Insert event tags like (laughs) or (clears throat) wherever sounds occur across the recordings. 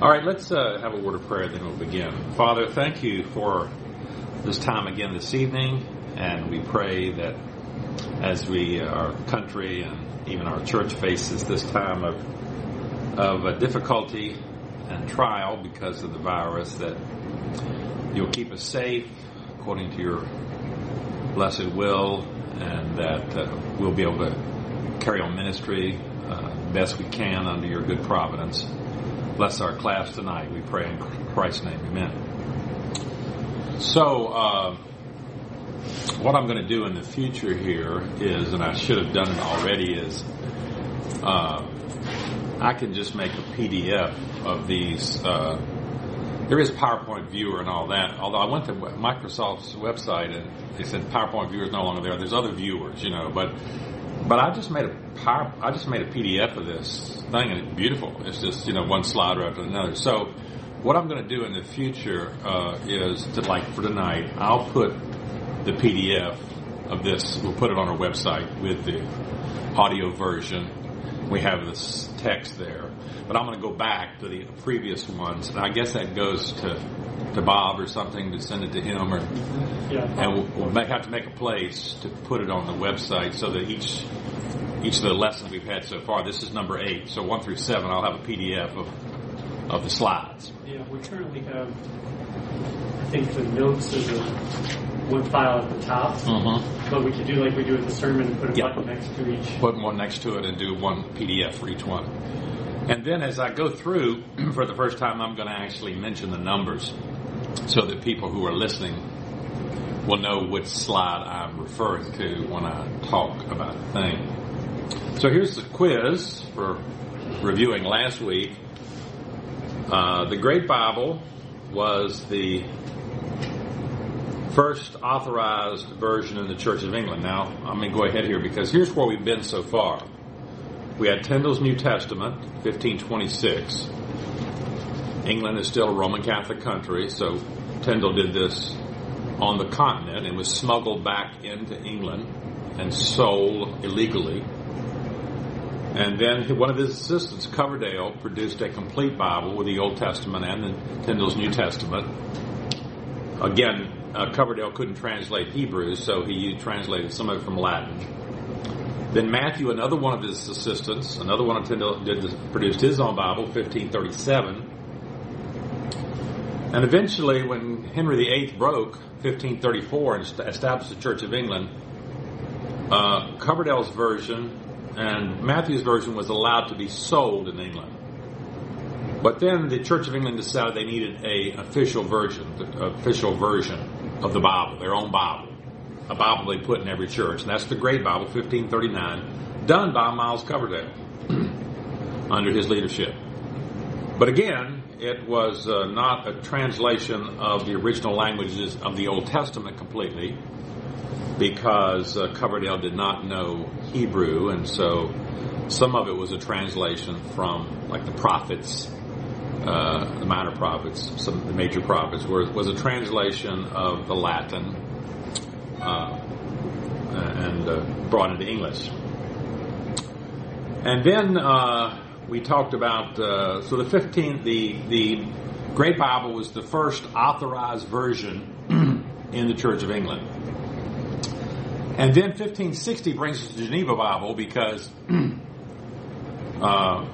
All right, let's uh, have a word of prayer, then we'll begin. Father, thank you for this time again this evening, and we pray that as we, our country and even our church faces this time of, of uh, difficulty and trial because of the virus, that you'll keep us safe according to your blessed will, and that uh, we'll be able to carry on ministry uh, best we can under your good providence. Bless our class tonight. We pray in Christ's name. Amen. So, uh, what I'm going to do in the future here is, and I should have done it already, is uh, I can just make a PDF of these. Uh, there is PowerPoint Viewer and all that. Although I went to Microsoft's website and they said PowerPoint Viewer is no longer there. There's other viewers, you know, but but I just made a power, I just made a PDF of this thing, and it's beautiful. It's just you know one slide after another. So what I'm going to do in the future uh, is to like for tonight, I'll put the PDF of this. We'll put it on our website with the audio version. We have this text there, but I'm going to go back to the previous ones, and I guess that goes to to Bob or something to send it to him, or Yeah. and we'll, we'll make, have to make a place to put it on the website so that each each of the lessons we've had so far. This is number eight, so one through seven. I'll have a PDF of of the slides. Yeah, we currently have, I think the notes is a one file at the top, Mm-hmm. but we could do like we do with the sermon and put a Yeah. button next to each. Put one next to it and do one PDF for each one. And then as I go through, (clears throat) for the first time, I'm going to actually mention the numbers so that people who are listening will know which slide I'm referring to when I talk about a thing. So here's the quiz for reviewing last week. Uh, the Great Bible was the first authorized version in the Church of England. Now, I'm going to go ahead here because here's where we've been so far. We had Tyndale's New Testament, 1526. England is still a Roman Catholic country, so Tyndale did this on the continent and was smuggled back into England and sold illegally. And then one of his assistants, Coverdale, produced a complete Bible with the Old Testament and Tyndale's New Testament. Again, uh, Coverdale couldn't translate Hebrew, so he translated some of it from Latin. Then Matthew, another one of his assistants, another one of Tyndale, did produced his own Bible, 1537. And eventually, when Henry VIII broke, 1534, and established the Church of England, uh, Coverdale's version and Matthew's version was allowed to be sold in England. But then the Church of England decided they needed a official version, the official version of the Bible, their own Bible, a Bible they put in every church, and that's the Great Bible, 1539, done by Miles Coverdale (clears throat) under his leadership. But again, it was uh, not a translation of the original languages of the Old Testament completely, because uh, Coverdale did not know Hebrew, and so some of it was a translation from like the prophets, uh, the minor prophets, some of the major prophets, was a translation of the Latin uh, and uh, brought into English. And then uh, we talked about uh, so the 15th, the the Great Bible was the first authorized version (clears throat) in the Church of England. And then 1560 brings us the Geneva Bible because (clears throat) uh,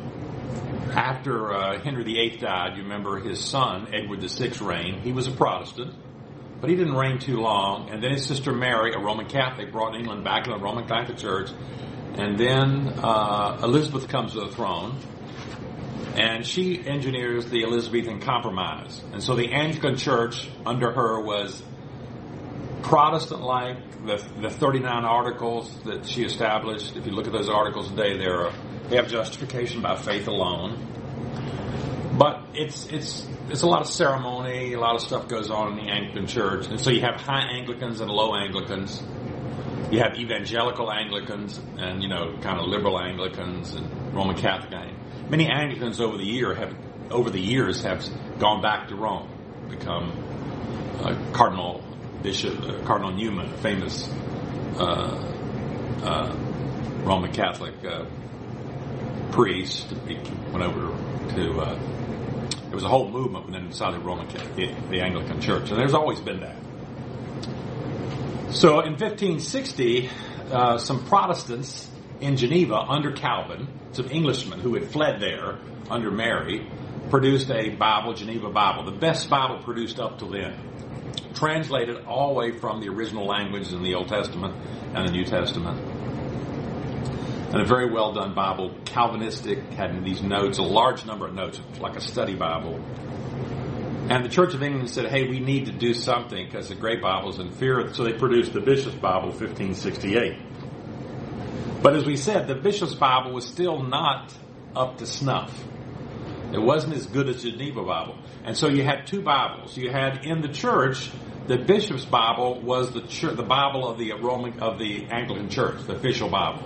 after uh, Henry VIII died, you remember his son, Edward VI, reigned. He was a Protestant, but he didn't reign too long. And then his sister Mary, a Roman Catholic, brought England back to the Roman Catholic Church. And then uh, Elizabeth comes to the throne, and she engineers the Elizabethan Compromise. And so the Anglican Church under her was Protestant like. The, the 39 articles that she established, if you look at those articles today, they're, they have justification by faith alone. But it's, it's, it's a lot of ceremony, a lot of stuff goes on in the Anglican Church. And so you have high Anglicans and low Anglicans. You have evangelical Anglicans and, you know, kind of liberal Anglicans and Roman Catholic Anglicans. Many Anglicans over the year have, over the years have gone back to Rome, become uh, Cardinal Bishop uh, Cardinal Newman, a famous uh, uh, Roman Catholic uh, priest, he went over to uh, There was a whole movement within the Southern Roman, the, the Anglican Church, and there's always been that. So in 1560, uh, some Protestants in Geneva under Calvin, some Englishmen who had fled there under Mary, produced a Bible, Geneva Bible, the best Bible produced up to then. Translated all the way from the original languages in the Old Testament and the New Testament. And a very well done Bible, Calvinistic, had these notes, a large number of notes, like a study Bible. And the Church of England said, hey, we need to do something because the Great Bible is inferior. So they produced the Bishop's Bible, 1568. But as we said, the Bishop's Bible was still not up to snuff. It wasn't as good as the Geneva Bible. And so you had two Bibles. You had in the church, the Bishop's Bible was the church, the Bible of the Roman, of the Anglican Church, the official Bible.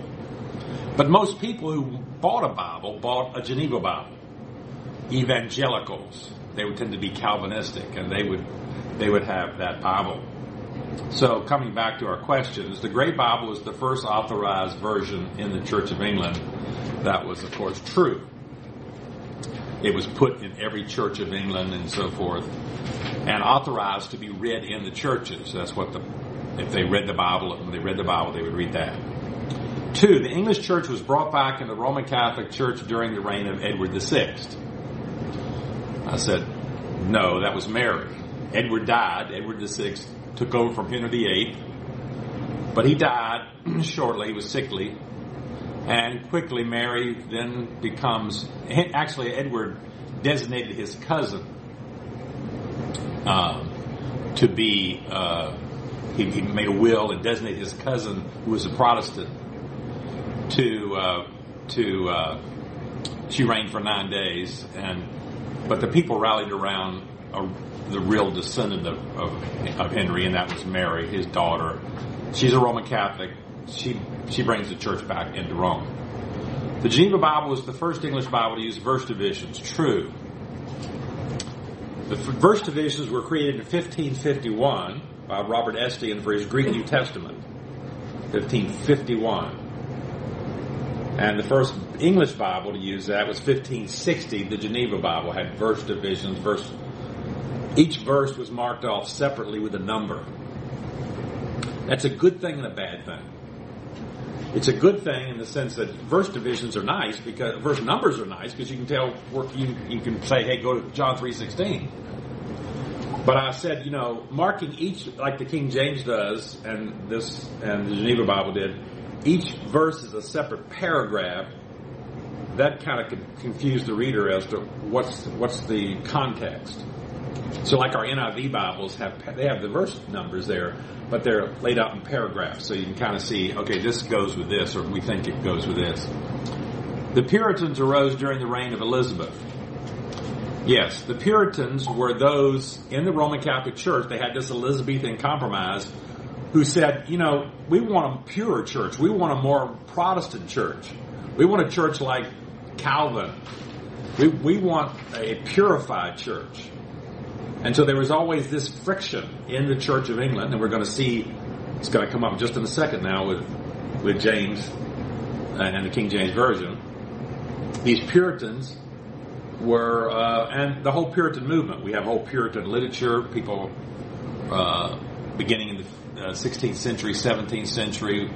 But most people who bought a Bible bought a Geneva Bible. Evangelicals, they would tend to be Calvinistic and they would, they would have that Bible. So coming back to our questions, the Great Bible was the first authorized version in the Church of England. That was, of course, true. It was put in every church of England and so forth, and authorized to be read in the churches. That's what the, if they read the Bible, when they read the Bible, they would read that. Two, the English church was brought back in the Roman Catholic Church during the reign of Edward VI. I said, no, that was Mary. Edward died. Edward VI took over from Henry VIII, but he died (clears throat) shortly. He was sickly, and quickly, Mary then becomes, actually, Edward designated his cousin um, to be, uh, he, he, made a will and designated his cousin, who was a Protestant, to, uh, to, uh, she reigned for nine days, and, but the people rallied around a, the real descendant of, of, of Henry, and that was Mary, his daughter. She's a Roman Catholic she she brings the church back into Rome. The Geneva Bible was the first English Bible to use verse divisions. True. The verse divisions were created in 1551 by Robert Estienne for his Greek New Testament. 1551. And the first English Bible to use that was 1560. The Geneva Bible had verse divisions. Verse, each verse was marked off separately with a number. That's a good thing and a bad thing it's a good thing in the sense that verse divisions are nice because verse numbers are nice because you can tell you, you can say hey go to John three sixteen. But I said you know marking each like the King James does and this and the Geneva Bible did each verse is a separate paragraph. That kind of could confuse the reader as to what's what's the context. So like our NIV Bibles have they have the verse numbers there, but they're laid out in paragraphs, so you can kind of see, okay, this goes with this, or we think it goes with this. The Puritans arose during the reign of Elizabeth. Yes, the Puritans were those in the Roman Catholic Church, they had this Elizabethan compromise, who said, you know, we want a pure church. We want a more Protestant church. We want a church like Calvin. We, we want a purified church. And so there was always this friction in the Church of England, and we're going to see it's going to come up just in a second now with with James and the King James version. These Puritans were, uh, and the whole Puritan movement. We have whole Puritan literature. People uh, beginning in the uh, 16th century, 17th century,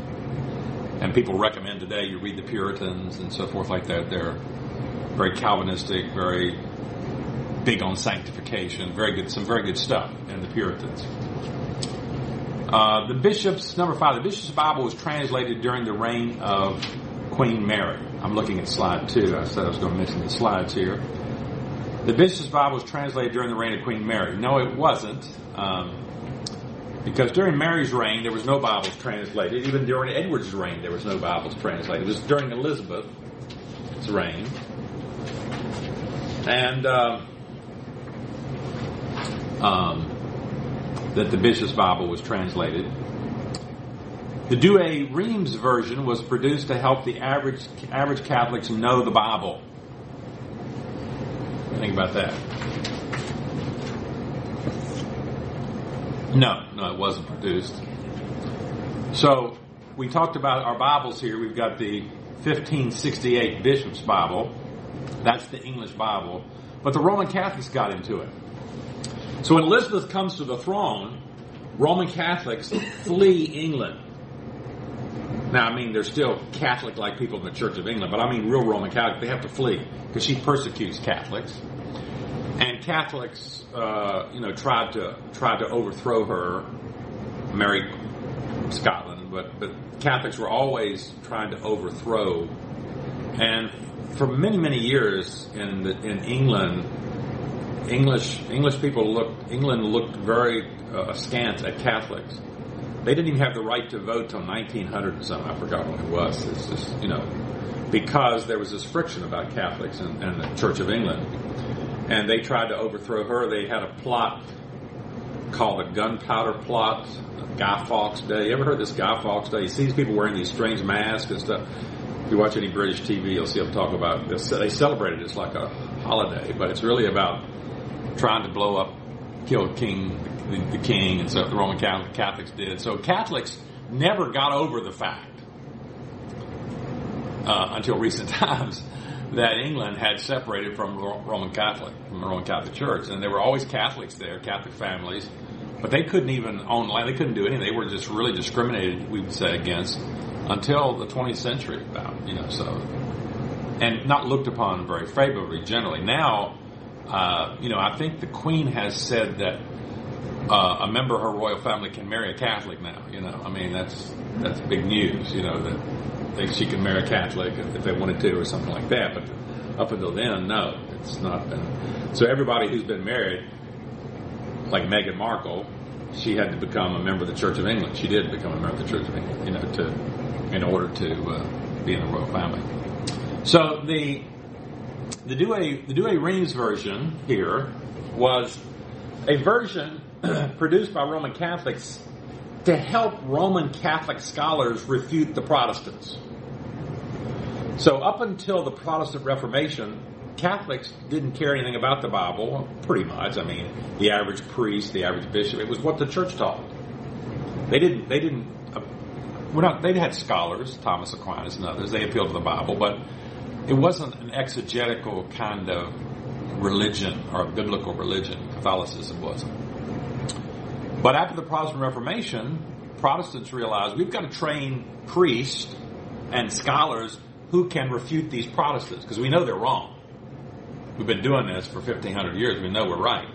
and people recommend today you read the Puritans and so forth like that. They're very Calvinistic, very big on sanctification. Very good, some very good stuff in the Puritans. Uh, the bishops, number five, the bishop's Bible was translated during the reign of Queen Mary. I'm looking at slide two. I said I was going to mention the slides here. The bishop's Bible was translated during the reign of Queen Mary. No, it wasn't. Um, because during Mary's reign, there was no Bibles translated. Even during Edward's reign, there was no Bibles translated. It was during Elizabeth's reign. And uh, um, that the Bishop's Bible was translated. The Douay Rheims version was produced to help the average average Catholics know the Bible. Think about that. No, no, it wasn't produced. So we talked about our Bibles here. We've got the 1568 Bishop's Bible. That's the English Bible. But the Roman Catholics got into it. So when Elizabeth comes to the throne, Roman Catholics (coughs) flee England. Now, I mean, they're still Catholic like people in the Church of England, but I mean real Roman Catholic. They have to flee because she persecutes Catholics. And Catholics, uh, you know, tried to tried to overthrow her, Mary Scotland, but but Catholics were always trying to overthrow. And for many many years in the, in England, English English people looked England looked very uh, askance at Catholics. They didn't even have the right to vote till 1900 or something. I forgot when it was. It's just you know because there was this friction about Catholics and, and the Church of England, and they tried to overthrow her. They had a plot called the Gunpowder Plot, Guy Fawkes Day. You ever heard this Guy Fawkes Day? You see these people wearing these strange masks and stuff. If you watch any British TV, you'll see them talk about this. They celebrate it as like a holiday, but it's really about trying to blow up, kill King, the, the king, and so the Roman Catholics did. So Catholics never got over the fact uh, until recent (laughs) times that England had separated from Roman Catholic, from the Roman Catholic Church, and there were always Catholics there, Catholic families, but they couldn't even own land. They couldn't do anything. They were just really discriminated, we would say, against until the 20th century, about you know, so and not looked upon very favorably generally. Now, uh, you know, I think the Queen has said that uh, a member of her royal family can marry a Catholic now. You know, I mean that's that's big news. You know that they, she can marry a Catholic if they wanted to or something like that. But up until then, no, it's not been. So everybody who's been married, like Meghan Markle, she had to become a member of the Church of England. She did become a member of the Church of England, you know, to in order to uh, be in the royal family. So the the Douay the Douay-Rheims version here was a version (clears throat) produced by Roman Catholics to help Roman Catholic scholars refute the Protestants. So, up until the Protestant Reformation, Catholics didn't care anything about the Bible, pretty much. I mean, the average priest, the average bishop, it was what the church taught. They didn't, they didn't, uh, we're not, they had scholars, Thomas Aquinas and others, they appealed to the Bible, but it wasn't an exegetical kind of religion or a biblical religion. Catholicism wasn't. But after the Protestant Reformation, Protestants realized we've got to train priests and scholars who can refute these Protestants because we know they're wrong. We've been doing this for 1500 years. We know we're right.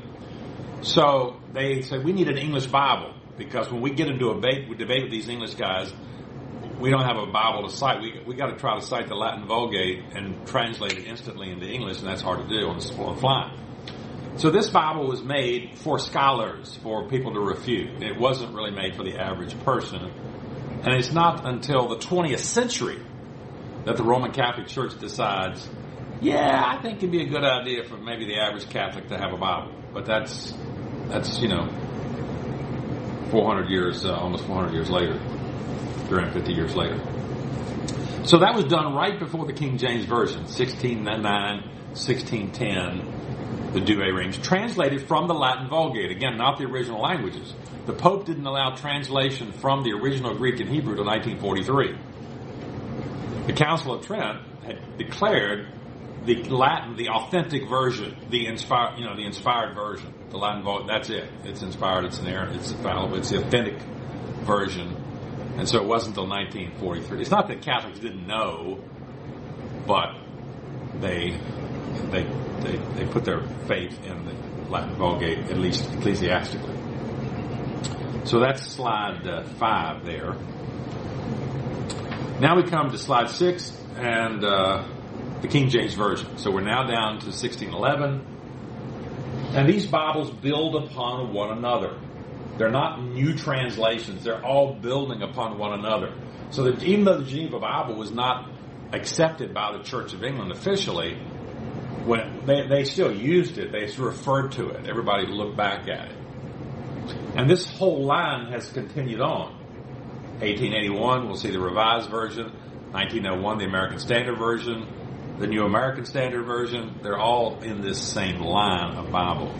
So they said we need an English Bible because when we get into a debate, we debate with these English guys, we don't have a Bible to cite. We, we got to try to cite the Latin Vulgate and translate it instantly into English, and that's hard to do on the fly. So this Bible was made for scholars, for people to refute. It wasn't really made for the average person. And it's not until the 20th century that the Roman Catholic Church decides, yeah, I think it'd be a good idea for maybe the average Catholic to have a Bible. But that's, that's, you know, 400 years, uh, almost 400 years later, 350 years later. So that was done right before the King James Version, 1609, 1610 the Douay-Rheims, translated from the Latin Vulgate. Again, not the original languages. The Pope didn't allow translation from the original Greek and Hebrew until 1943. The Council of Trent had declared the Latin, the authentic version, the inspired, you know, the inspired version, the Latin Vulgate. That's it. It's inspired. It's inerrant. It's infallible. It's the authentic version. And so it wasn't until 1943. It's not that Catholics didn't know, but they they they, they put their faith in the Latin Vulgate, at least ecclesiastically. So that's slide uh, five there. Now we come to slide six and uh, the King James Version. So we're now down to 1611. And these Bibles build upon one another. They're not new translations, they're all building upon one another. So that even though the Geneva Bible was not accepted by the Church of England officially, when they, they still used it, they referred to it. Everybody looked back at it. And this whole line has continued on. 1881, we'll see the Revised Version. 1901, the American Standard Version. The New American Standard Version. They're all in this same line of Bibles.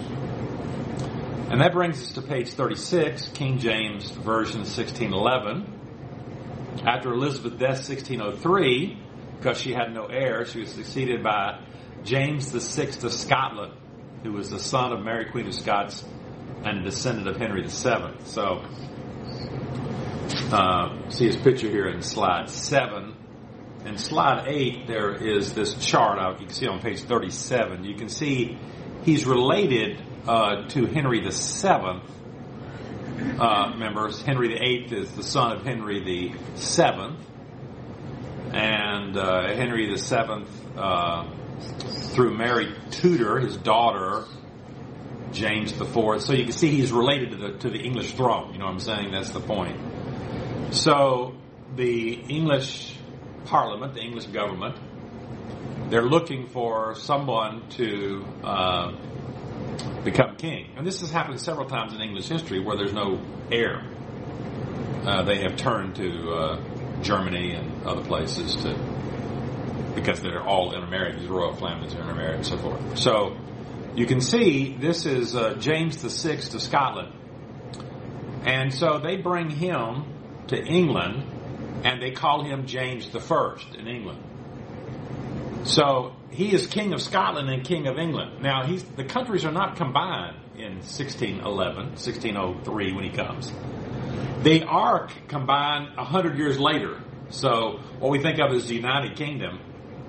And that brings us to page 36, King James Version 1611. After Elizabeth's death 1603, because she had no heir, she was succeeded by James Sixth of Scotland, who was the son of Mary Queen of Scots and a descendant of Henry Seventh. So, uh, see his picture here in slide seven. In slide eight, there is this chart out you can see on page 37. You can see he's related uh, to Henry Seventh. Uh, members, Henry Eighth is the son of Henry Seventh, and uh, Henry Seventh, uh, through Mary Tudor, his daughter, James IV. So you can see he's related to the to the English throne. You know what I'm saying? That's the point. So the English Parliament, the English government, they're looking for someone to uh, become king. And this has happened several times in English history where there's no heir. Uh, they have turned to uh, Germany and other places to because they're all intermarried. These royal families are intermarried and so forth. So you can see this is uh, James the Sixth of Scotland, and so they bring him to England, and they call him James the First in England. So he is King of Scotland and King of England. Now he's the countries are not combined in 1611, 1603 when he comes. They are combined a hundred years later. So what we think of as the United Kingdom,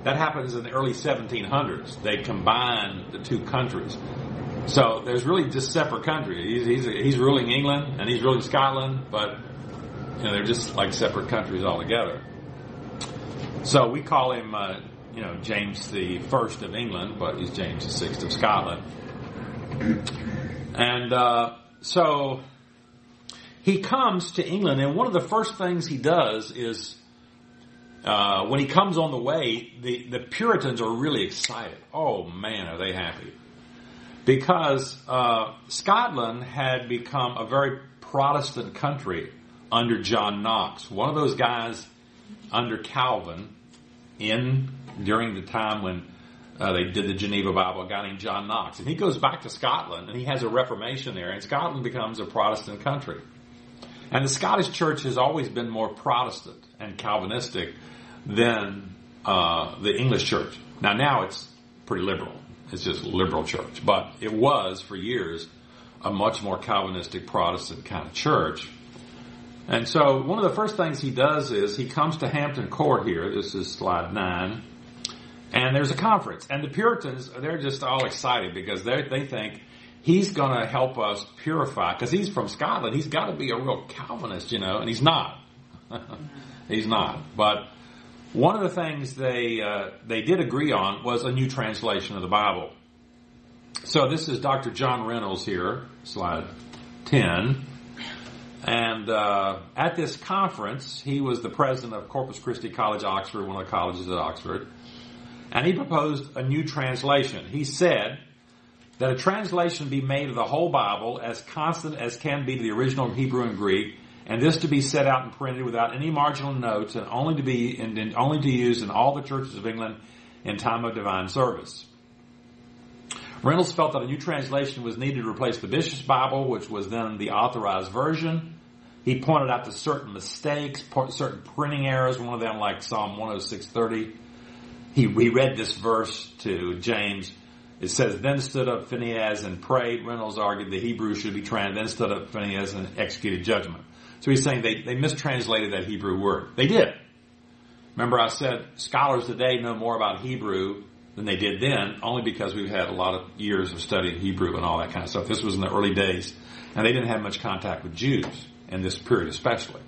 that happens in the early 1700s. They combine the two countries. So there's really just separate countries. He's, he's, he's ruling England and he's ruling Scotland, but you know they're just like separate countries altogether. So we call him, uh, you know, James the First of England, but he's James the Sixth of Scotland. And uh, so he comes to England, and one of the first things he does is uh, when he comes on the way, the, the Puritans are really excited. Oh man, are they happy. Because uh, Scotland had become a very Protestant country under John Knox, one of those guys under Calvin in during the time when uh, they did the Geneva Bible, a guy named John Knox. And he goes back to Scotland and he has a reformation there, and Scotland becomes a Protestant country. And the Scottish church has always been more Protestant and Calvinistic than uh, the English church. Now, now it's pretty liberal. It's just liberal church. But it was, for years, a much more Calvinistic Protestant kind of church. And so one of the first things he does is he comes to Hampton Court here. This is slide nine. And there's a conference. And the Puritans, they're just all excited because they they think he's going to help us purify. Because he's from Scotland. He's got to be a real Calvinist, you know, and he's not. (laughs) he's not. But one of the things they uh, they did agree on was a new translation of the Bible. So this is Dr. John Reynolds here, slide 10. And uh, at this conference, he was the president of Corpus Christi College, Oxford, one of the colleges at Oxford. And he proposed a new translation. He said that a translation be made of the whole Bible as constant as can be to the original Hebrew and Greek, and this to be set out and printed without any marginal notes, and only to be and only to use in all the churches of England in time of divine service. Reynolds felt that a new translation was needed to replace the Bishop's Bible, which was then the authorized version. He pointed out to certain mistakes, certain printing errors, one of them like Psalm 106.30. He, read this verse to James. It says, then stood up Phinehas and prayed. Reynolds argued the Hebrew should be translated. Then stood up Phinehas and executed judgment. So he's saying they, they mistranslated that Hebrew word. They did. Remember I said scholars today know more about Hebrew than they did then, only because we've had a lot of years of studying Hebrew and all that kind of stuff. This was in the early days, and they didn't have much contact with Jews in this period, especially.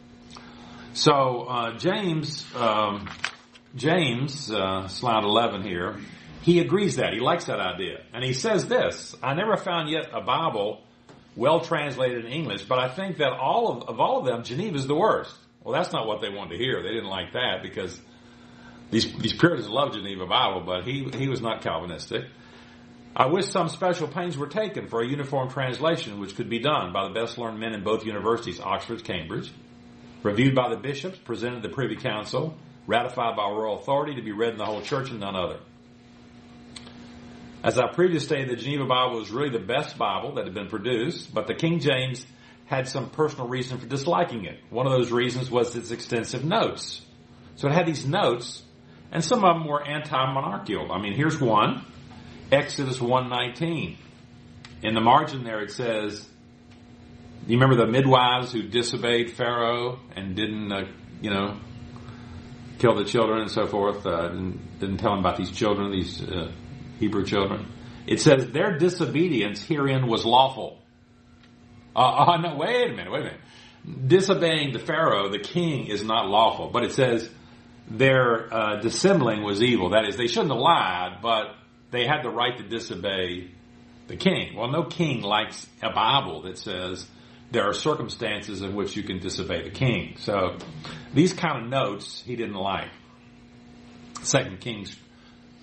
So uh, James, um, James, uh, slide eleven here, he agrees that he likes that idea, and he says this: "I never found yet a Bible well translated in English, but I think that all of, of all of them, Geneva is the worst." Well, that's not what they wanted to hear. They didn't like that because these, these Puritans loved Geneva Bible, but he, he was not Calvinistic. I wish some special pains were taken for a uniform translation, which could be done by the best learned men in both universities, Oxford, Cambridge, reviewed by the bishops, presented to the Privy Council, ratified by royal authority to be read in the whole church and none other. As I previously stated, the Geneva Bible was really the best Bible that had been produced, but the King James had some personal reason for disliking it. One of those reasons was its extensive notes. So it had these notes and some of them were anti-monarchical. I mean, here's one, Exodus 119. In the margin there it says, you remember the midwives who disobeyed Pharaoh and didn't, uh, you know, kill the children and so forth, uh, didn't, didn't tell them about these children, these uh, Hebrew children. It says their disobedience herein was lawful. Uh, oh, no, wait a minute, wait a minute. Disobeying the Pharaoh, the king, is not lawful. But it says their uh, dissembling was evil. That is, they shouldn't have lied, but they had the right to disobey the king. Well, no king likes a Bible that says there are circumstances in which you can disobey the king. So these kind of notes he didn't like. Second Kings,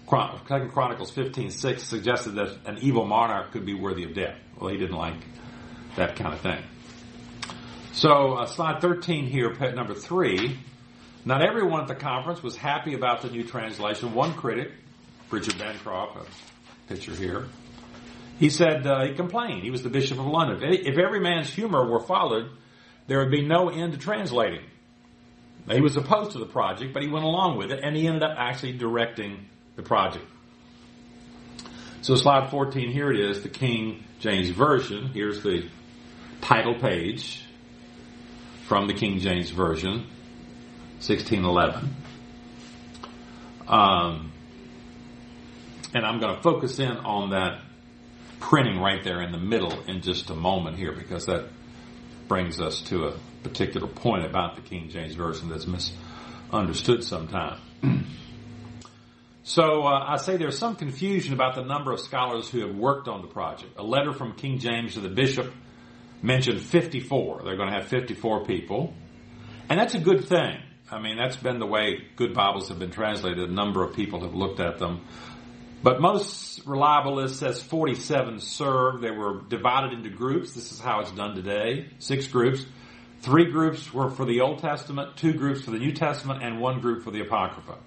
Second Chronicles fifteen six suggested that an evil monarch could be worthy of death. Well, he didn't like that kind of thing. So uh, slide thirteen here, pet number three. Not everyone at the conference was happy about the new translation. One critic, Richard Bancroft, a picture here, he said uh, he complained. He was the Bishop of London. If every man's humor were followed, there would be no end to translating. He was opposed to the project, but he went along with it, and he ended up actually directing the project. So slide 14, here it is, the King James Version. Here's the title page from the King James Version, 1611. Um, and I'm going to focus in on that printing right there in the middle in just a moment here because that brings us to a particular point about the King James Version that's misunderstood sometimes. (clears throat) so uh, I say there's some confusion about the number of scholars who have worked on the project. A letter from King James to the bishop mentioned 54. They're going to have 54 people. And that's a good thing. I mean, that's been the way good Bibles have been translated. A number of people have looked at them. But most reliable list says 47 served. They were divided into groups. This is how it's done today. Six groups. Three groups were for the Old Testament, two groups for the New Testament, and one group for the Apocrypha.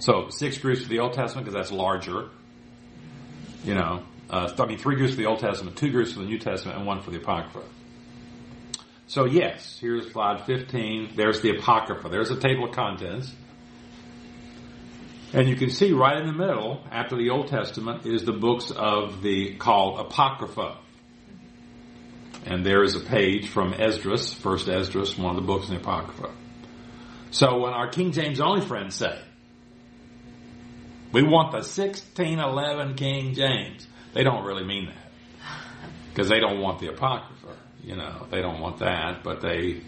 So six groups for the Old Testament because that's larger. You know, uh, I mean, three groups for the Old Testament, two groups for the New Testament, and one for the Apocrypha. So yes, here's slide 15. There's the Apocrypha. There's a table of contents. And you can see right in the middle, after the Old Testament, is the books of the called Apocrypha. And there is a page from Esdras, first Esdras, one of the books in the Apocrypha. So when our King James only friends say, we want the 1611 King James, they don't really mean that. Because they don't want the Apocrypha, you know, they don't want that, but they,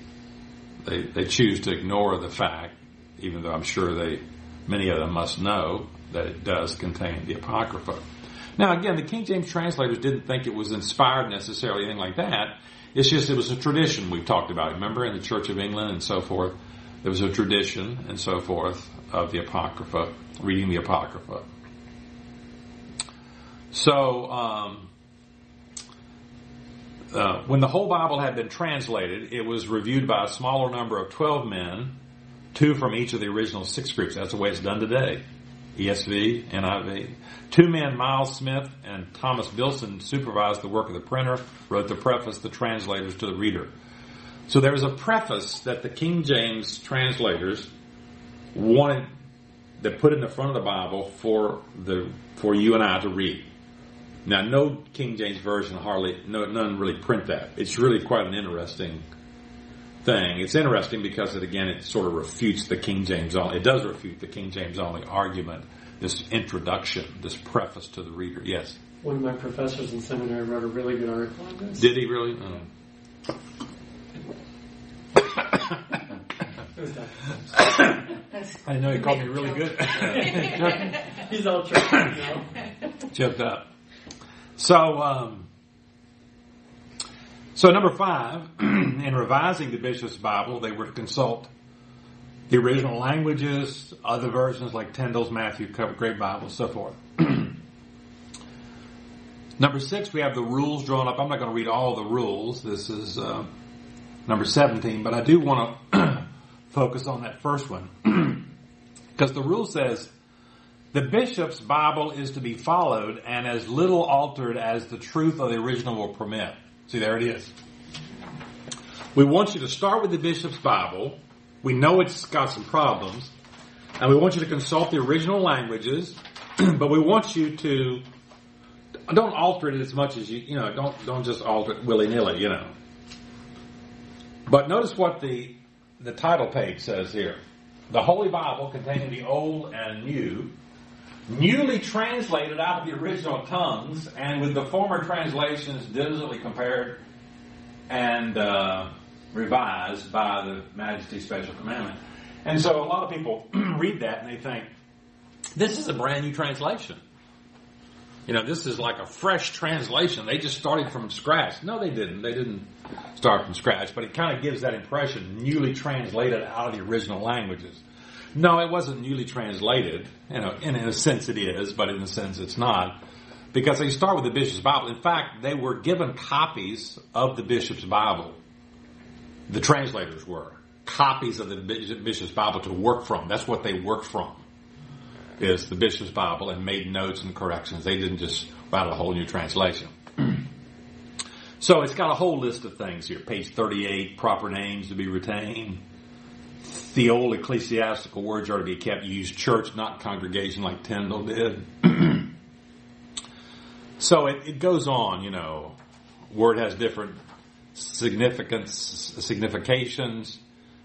they, they choose to ignore the fact, even though I'm sure they many of them must know that it does contain the Apocrypha. Now again, the King James translators didn't think it was inspired necessarily, anything like that. It's just it was a tradition we've talked about. Remember in the Church of England and so forth, there was a tradition and so forth of the Apocrypha, reading the Apocrypha. So, um, uh, when the whole Bible had been translated, it was reviewed by a smaller number of 12 men two from each of the original six groups. That's the way it's done today. ESV, NIV. Two men, Miles Smith and Thomas Bilson, supervised the work of the printer, wrote the preface, the translators to the reader. So there was a preface that the King James translators wanted that put in the front of the Bible for the for you and I to read. Now, no King James version hardly no none really print that. It's really quite an interesting thing. It's interesting because it again it sort of refutes the King James only. It does refute the King James only argument. This introduction, this preface to the reader. Yes. One of my professors in seminary wrote a really good article on this. Did he really? Oh. (coughs) (coughs) (coughs) I know he called me really good. (laughs) He's all choked up. Choked up. So, um, so number five, (clears throat) in revising the bishop's Bible, they were to consult the original languages, other versions like Tyndale's Matthew Great Bible, so forth. (clears throat) number six, we have the rules drawn up. I'm not going to read all the rules. This is uh, number 17, but I do want (clears throat) to focus on that first one. (clears throat) Because the rule says the bishop's Bible is to be followed and as little altered as the truth of the original will permit. See, there it is. We want you to start with the bishop's Bible. We know it's got some problems, And we want you to consult the original languages, (clears throat) but we want you to don't alter it as much as you you know don't don't just alter it willy nilly you know. But notice what the the title page says here: the Holy Bible containing the Old and New, newly translated out of the original tongues, and with the former translations diligently compared and uh, revised by the Majesty's Special Commandment. And so a lot of people (clears throat) read that and they think, this is a brand new translation. You know, this is like a fresh translation. They just started from scratch. No, they didn't. They didn't start from scratch, but it kind of gives that impression, newly translated out of the original languages. No, it wasn't newly translated. You know, in, in a sense it is, but in a sense it's not. Because they start with the Bishop's Bible. In fact, they were given copies of the Bishop's Bible. The translators were. Copies of the Bishop's Bible to work from. That's what they worked from is the bishop's Bible and made notes and corrections. They didn't just write a whole new translation. (clears throat) so it's got a whole list of things here. Page 38, proper names to be retained. The old ecclesiastical words are to be kept. Use church, not congregation like Tyndale did. (clears throat) so it, it goes on, you know. Word has different significance, significations,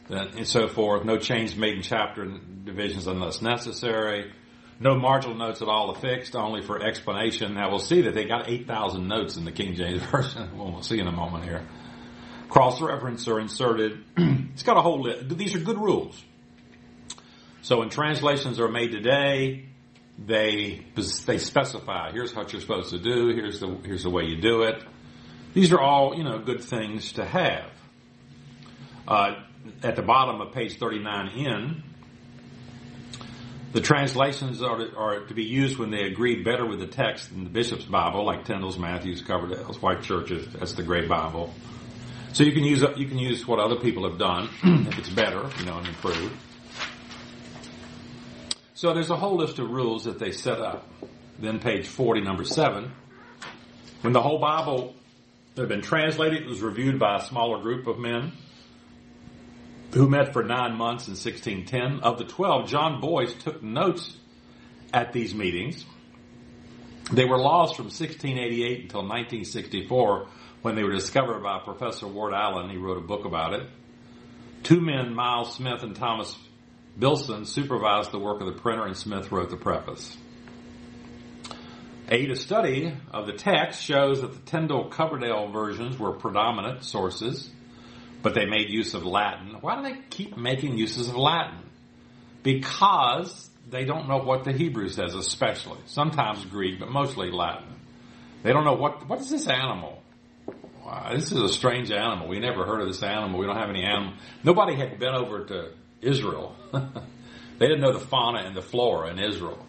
and so forth. No change made in chapter divisions unless necessary. No marginal notes at all affixed, only for explanation. Now we'll see that they got 8,000 notes in the King James (laughs) Version. we'll see in a moment here. Cross reference are inserted. (clears throat) it's got a whole list. These are good rules. So when translations are made today, they they specify here's what you're supposed to do. Here's the here's the way you do it. These are all you know good things to have. Uh, at the bottom of page 39 in, the translations are to, are to be used when they agree better with the text than the bishop's Bible, like Tyndale's, Matthew's, Coverdale's, Whitchurch's. That's the Great Bible. So you can use you can use what other people have done (clears throat) if it's better, you know, and improved. So there's a whole list of rules that they set up. Then page 40, number seven, when the whole Bible had been translated, it was reviewed by a smaller group of men who met for nine months in 1610. Of the 12, John Bois took notes at these meetings. They were lost from 1688 until 1964 when they were discovered by Professor Ward Allen. He wrote a book about it. Two men, Miles Smith and Thomas Bilson, supervised the work of the printer and Smith wrote the preface. A study of the text shows that the Tyndale Coverdale versions were predominant sources but they made use of Latin. Why do they keep making uses of Latin? Because they don't know what the Hebrew says, especially. Sometimes Greek, but mostly Latin. They don't know what, what is this animal? Wow, this is a strange animal. We never heard of this animal. We don't have any animal. Nobody had been over to Israel. (laughs) they didn't know the fauna and the flora in Israel.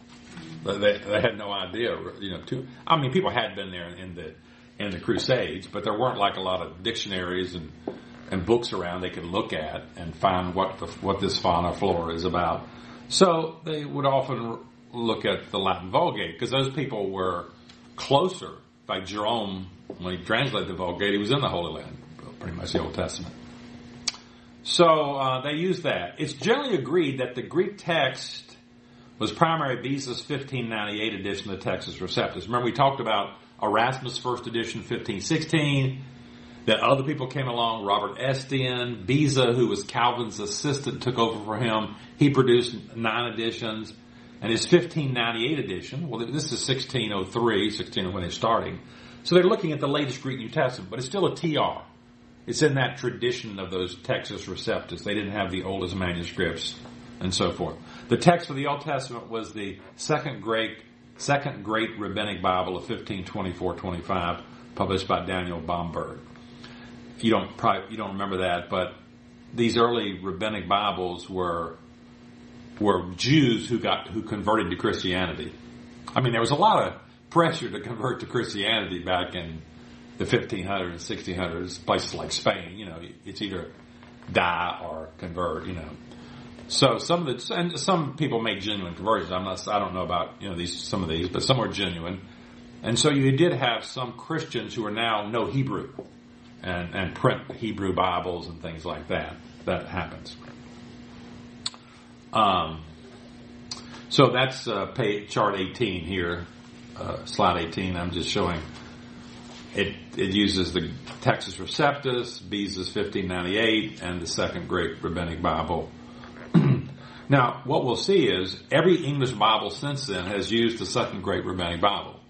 They, they had no idea, you know, too. I mean, people had been there in the, in the Crusades, but there weren't like a lot of dictionaries and and books around they could look at and find what the, what this fauna flora is about. So they would often look at the Latin Vulgate because those people were closer. In fact, Jerome, when he translated the Vulgate, he was in the Holy Land, pretty much the Old Testament. So uh, they use that. It's generally agreed that the Greek text was primary Beza's 1598 edition of the Textus Receptus. Remember, we talked about Erasmus' first edition, 1516 that other people came along. Robert Estienne, Beza, who was Calvin's assistant, took over for him. He produced nine editions. And his 1598 edition, well, this is 1603, 16 when starting. So they're looking at the latest Greek New Testament, but it's still a TR. It's in that tradition of those Textus Receptus. They didn't have the oldest manuscripts and so forth. The text for the Old Testament was the second great, second great rabbinic Bible of 1524-25, published by Daniel Bomberg you don't probably you don't remember that, but these early rabbinic Bibles were were Jews who got who converted to Christianity. I mean, there was a lot of pressure to convert to Christianity back in the 1500s, 1600s. Places like Spain, you know, it's either die or convert. You know, so some of the and some people make genuine conversions. I'm not. I don't know about you know these some of these, but some were genuine. And so you did have some Christians who are now no Hebrew and, and print Hebrew Bibles and things like that. That happens. Um, So that's uh, page, chart 18 here, uh, slide 18. I'm just showing it, it uses the Textus Receptus, Beza's 1598, and the Second Great Rabbinic Bible. (clears throat) now, what we'll see is every English Bible since then has used the Second Great Rabbinic Bible.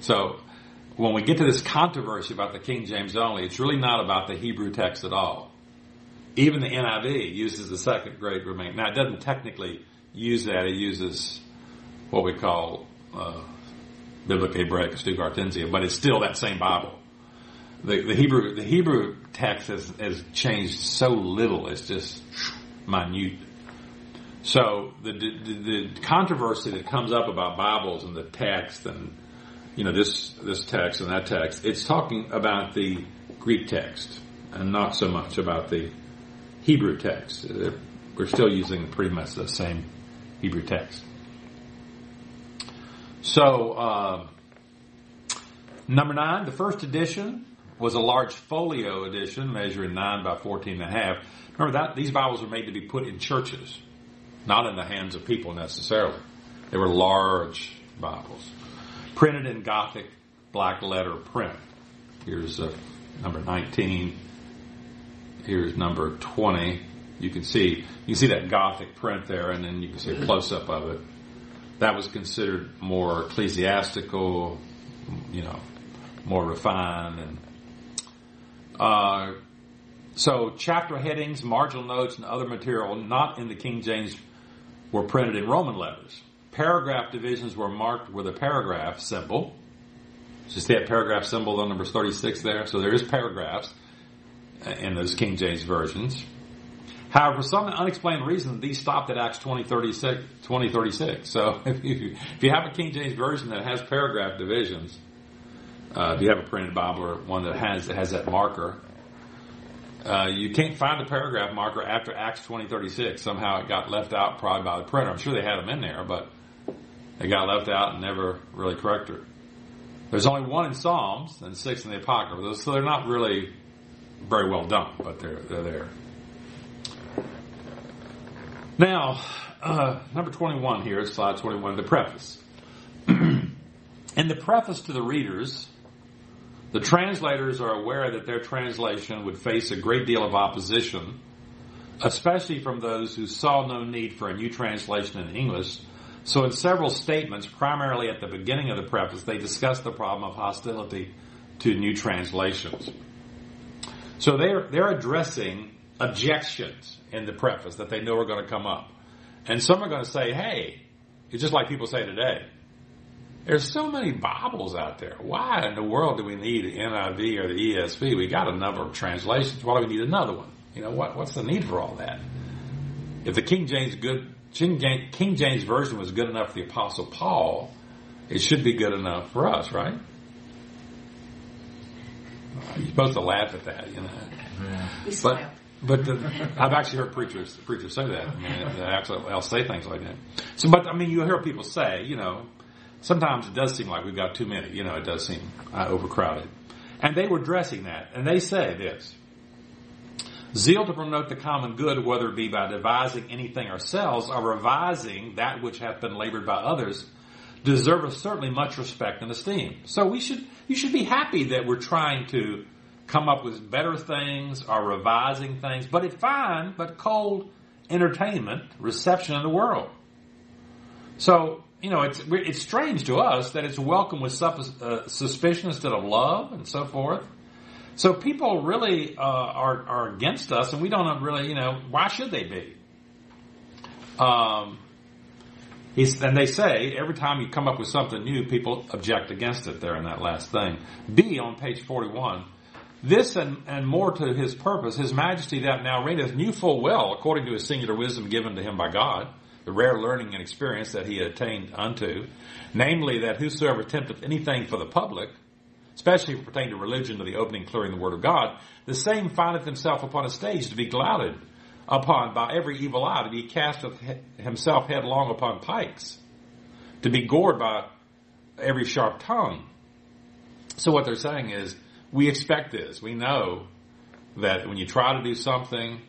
So, when we get to this controversy about the King James only, it's really not about the Hebrew text at all. Even the NIV uses the Second Great Rabbinic. Now, it doesn't technically use that; it uses what we call uh, Biblia Hebraica Stuttgartensia, but it's still that same Bible. The, the Hebrew the Hebrew text has, has changed so little; it's just minute. So the, the, the controversy that comes up about Bibles and the text and you know this this text and that text, it's talking about the Greek text and not so much about the Hebrew text. We're still using pretty much the same Hebrew text. So, uh, number nine, the first edition was a large folio edition measuring nine by 14 and a half. Remember that these Bibles were made to be put in churches, not in the hands of people necessarily. They were large Bibles, printed in Gothic black letter print. Here's uh, number 19. Here's number 20. You can see you can see that Gothic print there, and then you can see a close up of it that was considered more ecclesiastical, you know, more refined and uh, so chapter headings, marginal notes, and other material not in the King James were printed in Roman letters. Paragraph divisions were marked with a paragraph symbol. Just that paragraph symbol on number 36 there. So there is paragraphs in those King James versions. However, for some unexplained reason, these stopped at Acts 2036. 2036. So (laughs) if you, if you have a King James version that has paragraph divisions, uh, if you have a printed Bible or one that has that has that marker, uh, you can't find the paragraph marker after Acts 2036. Somehow it got left out probably by the printer. I'm sure they had them in there, but they got left out and never really corrected. There's only one in Psalms and six in the Apocrypha, so they're not really very well done, but they're they're there. Now, uh, number 21 here, slide 21, the preface. (clears throat) In the preface to the readers, the translators are aware that their translation would face a great deal of opposition, especially from those who saw no need for a new translation in English. So in several statements, primarily at the beginning of the preface, they discuss the problem of hostility to new translations. So they're, they're addressing objections in the preface that they know are going to come up. And some are going to say, hey, it's just like people say today. There's so many Bibles out there. Why in the world do we need the NIV or the ESV? We got a number of translations. Why do we need another one? You know, what, what's the need for all that? If the King James good, King James, King James Version was good enough for the Apostle Paul, it should be good enough for us, right? You're supposed to laugh at that, you know. Yeah. But but the, I've actually heard preachers preachers say that. I mean, (laughs) they actually they'll say things like that. So, but I mean, you hear people say, you know, sometimes it does seem like we've got too many. You know, it does seem uh, overcrowded. And they were addressing that, and they say this: zeal to promote the common good, whether it be by devising anything ourselves or revising that which hath been labored by others, deserveth certainly much respect and esteem. So we should you should be happy that we're trying to come up with better things or revising things, but it's fine, but cold entertainment, reception in the world. So, you know, it's, it's strange to us that it's welcome with uh, suspicion instead of love and so forth. So people really uh, are, are against us, and we don't really, you know, why should they be? Um, and they say every time you come up with something new, people object against it there in that last thing. B on page 41 this and, and more to his purpose, his majesty that now reigneth knew full well, according to his singular wisdom given to him by God, the rare learning and experience that he had attained unto, namely that whosoever attempteth anything for the public, especially pertaining to religion, to the opening clearing the word of God, the same findeth himself upon a stage to be glutted upon by every evil eye, to be cast himself headlong upon pikes, to be gored by every sharp tongue. So what they're saying is, we expect this. We know that when you try to do something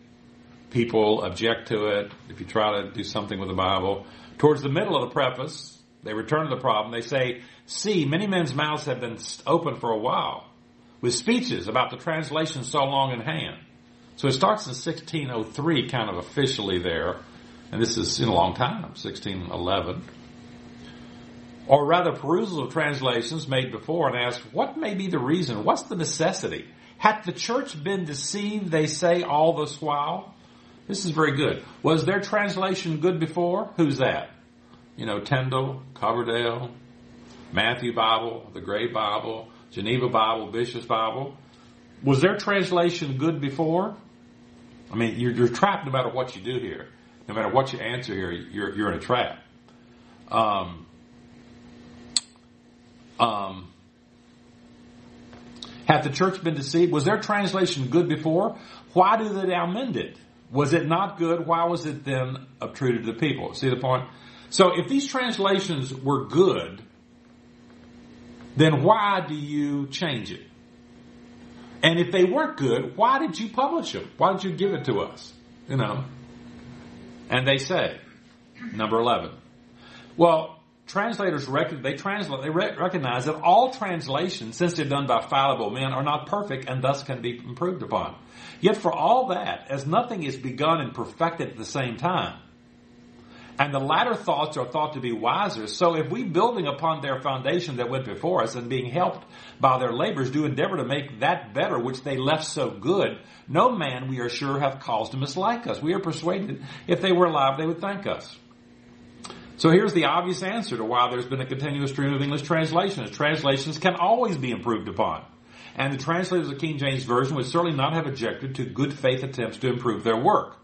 people object to it. If you try to do something with the Bible, towards the middle of the preface, they return to the problem. They say, "See, many men's mouths have been open for a while, with speeches about the translation so long in hand." So it starts in 1603, kind of officially there, and this is in a long time, 1611 or rather perusal of translations made before and ask, what may be the reason? What's the necessity? Hath the church been deceived, they say, all this while? This is very good. Was their translation good before? Who's that? You know, Tyndale, Coverdale, Matthew Bible, the Great Bible, Geneva Bible, Bishop's Bible. Was their translation good before? I mean, you're, you're trapped no matter what you do here. No matter what you answer here, you're, you're in a trap. Um, um, hath the church been deceived? Was their translation good before? Why do they now mend it? Was it not good? Why was it then obtruded to the people? See the point? So if these translations were good, then why do you change it? And if they weren't good, why did you publish them? Why did you give it to us? You know? And they say, number 11. Well, translators rec- they translate they re- recognize that all translations, since they're done by fallible men, are not perfect and thus can be improved upon. Yet for all that, as nothing is begun and perfected at the same time, and the latter thoughts are thought to be wiser. So if we building upon their foundation that went before us and being helped by their labors do endeavor to make that better which they left so good, no man we are sure have cause to mislike us. We are persuaded if they were alive they would thank us. So here's the obvious answer to why there's been a continuous stream of English translations. Translations can always be improved upon. And the translators of the King James Version would certainly not have objected to good faith attempts to improve their work.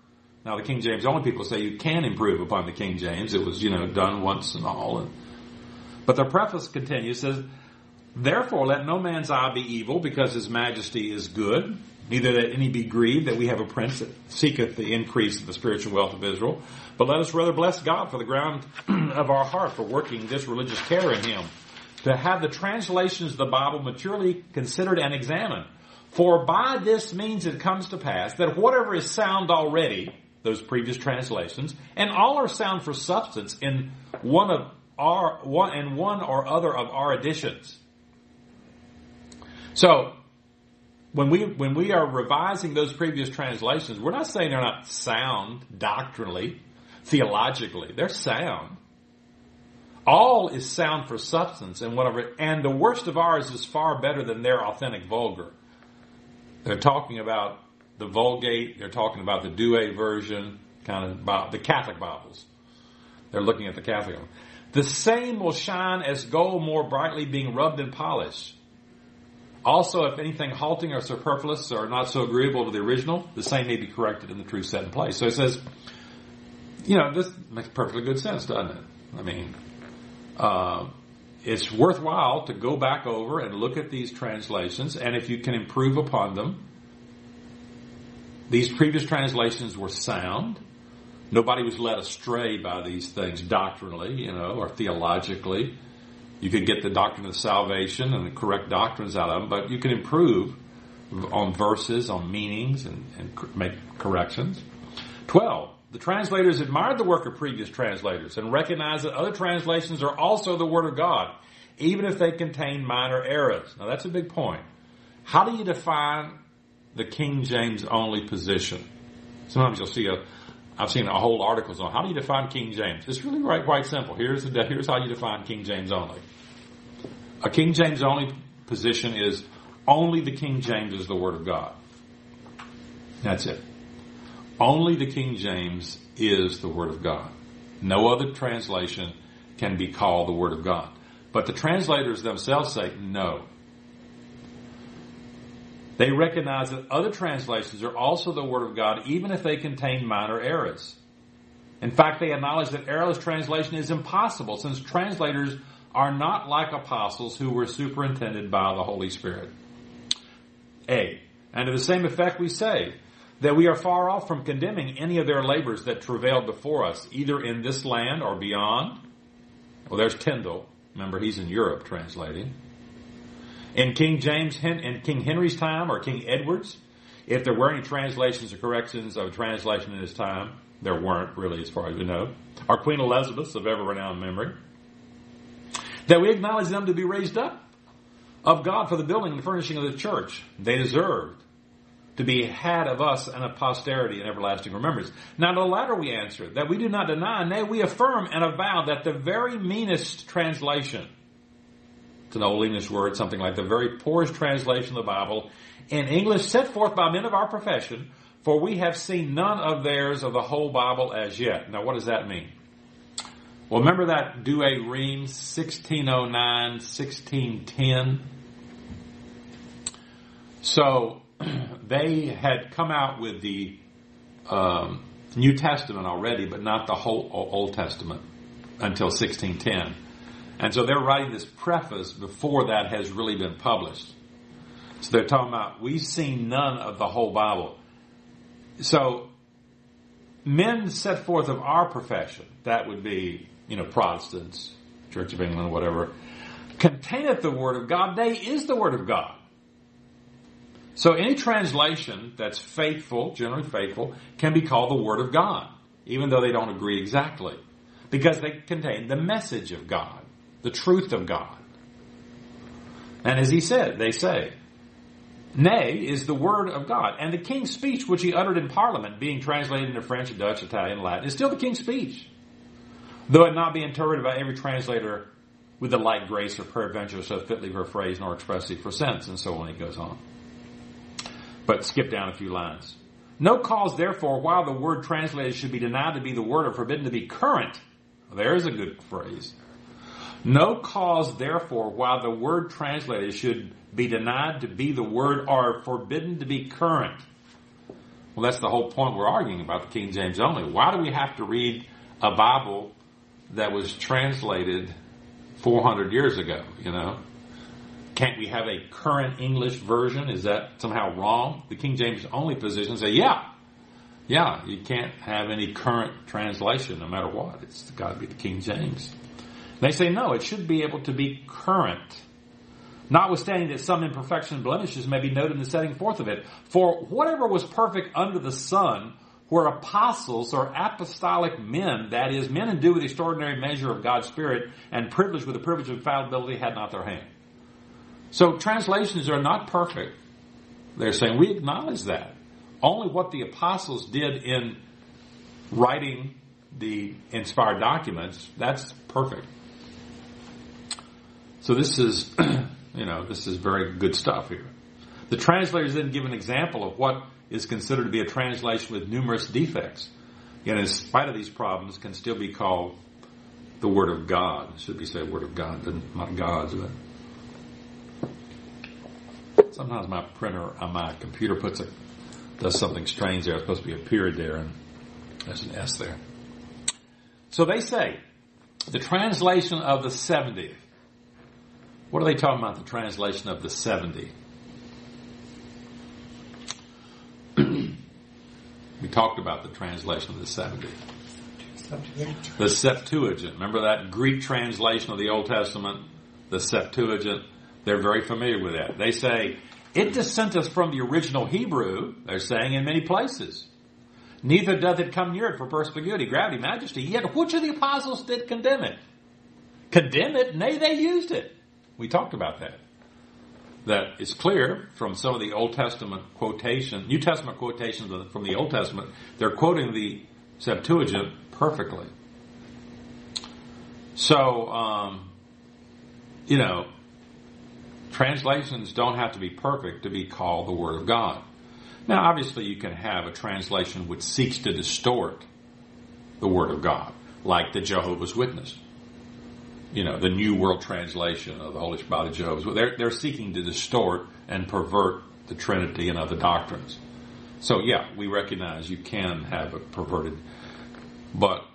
Now the King James only people say you can improve upon the King James. It was, you know, done once and all. And, but the preface continues, says, Therefore let no man's eye be evil because his majesty is good neither let any be grieved that we have a prince that seeketh the increase of the spiritual wealth of Israel, but let us rather bless God for the ground (clears throat) of our heart for working this religious care in him, to have the translations of the Bible maturely considered and examined. For by this means it comes to pass that whatever is sound already, those previous translations, and all are sound for substance in one of our one and one or other of our editions. So when we when we are revising those previous translations, we're not saying they're not sound doctrinally, theologically. They're sound. All is sound for substance and whatever, and the worst of ours is far better than their authentic vulgar. They're talking about the Vulgate. They're talking about the Douay version, kind of about the Catholic Bibles. They're looking at the Catholic. One. The same will shine as gold more brightly being rubbed and polished also, if anything halting or superfluous or not so agreeable to the original, the same may be corrected in the true set in place. So it says, you know, this makes perfectly good sense, doesn't it? I mean, uh, it's worthwhile to go back over and look at these translations, and if you can improve upon them, these previous translations were sound. Nobody was led astray by these things doctrinally, you know, or theologically. You could get the doctrine of salvation and the correct doctrines out of them, but you can improve on verses, on meanings, and, and make corrections. 12. The translators admired the work of previous translators and recognized that other translations are also the Word of God, even if they contain minor errors. Now that's a big point. How do you define the King James only position? Sometimes you'll see a, I've seen a whole articles on how do you define King James. It's really quite, quite simple. Here's the here's how you define King James only. A King James only position is only the King James is the Word of God. That's it. Only the King James is the Word of God. No other translation can be called the Word of God. But the translators themselves say no. They recognize that other translations are also the Word of God, even if they contain minor errors. In fact, they acknowledge that errorless translation is impossible since translators are not like apostles who were superintended by the Holy Spirit. A. And to the same effect we say that we are far off from condemning any of their labors that travailed before us, either in this land or beyond. Well, there's Tyndale. Remember, he's in Europe translating. In King James, in King Henry's time or King Edward's, If there were any translations or corrections of a translation in his time, there weren't really, as far as we know. Our Queen Elizabeth's of ever renowned memory. That we acknowledge them to be raised up of God for the building and furnishing of the church. They deserved to be had of us and of posterity in everlasting remembrance. Now to the latter we answer, that we do not deny, nay, we affirm and avow that the very meanest translation, an old English word, something like the very poorest translation of the Bible, in English set forth by men of our profession, for we have seen none of theirs of the whole Bible as yet. Now what does that mean? Well, remember that Douay Rheims 1609, 1610? So, (clears throat) they had come out with the um, New Testament already, but not the whole Old Testament until 1610. And so they're writing this preface before that has really been published. So they're talking about, we've seen none of the whole Bible. So, men set forth of our profession, that would be, you know, Protestants, Church of England, whatever, containeth the Word of God. They is the Word of God. So any translation that's faithful, generally faithful, can be called the Word of God, even though they don't agree exactly. Because they contain the message of God, the truth of God. And as he said, they say, Nay is the word of God. And the king's speech which he uttered in parliament, being translated into French, Dutch, Italian, Latin, is still the king's speech. Though it not be interpreted by every translator with the like grace or peradventure so fitly for phrase nor expressly for sense, and so on, he goes on but skip down a few lines. No cause, therefore, while the word translated should be denied to be the word or forbidden to be current. There's a good phrase. No cause, therefore, why the word translated should be denied to be the word or forbidden to be current. Well, that's the whole point we're arguing about the King James only. Why do we have to read a Bible that was translated 400 years ago, you know? Can't we have a current English version? Is that somehow wrong? The King James only position say, yeah, yeah, you can't have any current translation no matter what. It's got to be the King James. They say no, it should be able to be current. Notwithstanding that some imperfection and blemishes may be noted in the setting forth of it. For whatever was perfect under the sun were apostles or apostolic men, that is, men endued with the extraordinary measure of God's Spirit and privileged with the privilege of infallibility had not their hand. So translations are not perfect. They're saying we acknowledge that. Only what the apostles did in writing the inspired documents, that's perfect. So this is, (clears throat) you know, this is very good stuff here. The translators then give an example of what is considered to be a translation with numerous defects. And in spite of these problems, can still be called the Word of God. It should be said Word of God, not God's, but sometimes my printer on my computer puts a does something strange there. It's supposed to be a period there, and there's an S there. So they say the translation of the 70. What are they talking about? The translation of the 70. (clears throat) we talked about the translation of the 70. The Septuagint. Remember that Greek translation of the Old Testament? The Septuagint. They're very familiar with that. They say, it dissenteth from the original Hebrew, they're saying in many places. Neither doth it come near it for perspicuity, gravity, majesty. Yet which of the apostles did condemn it? Condemn it? Nay, they used it. We talked about that. That is clear from some of the Old Testament quotation, New Testament quotations from the Old Testament. They're quoting the Septuagint perfectly. So, um, you know, Translations don't have to be perfect to be called the Word of God. Now, obviously, you can have a translation which seeks to distort the Word of God, like the Jehovah's Witness. You know, the New World Translation of the Holy Bible of Jehovah's They're, they're seeking to distort and pervert the Trinity and other doctrines. So, yeah, we recognize you can have a perverted, but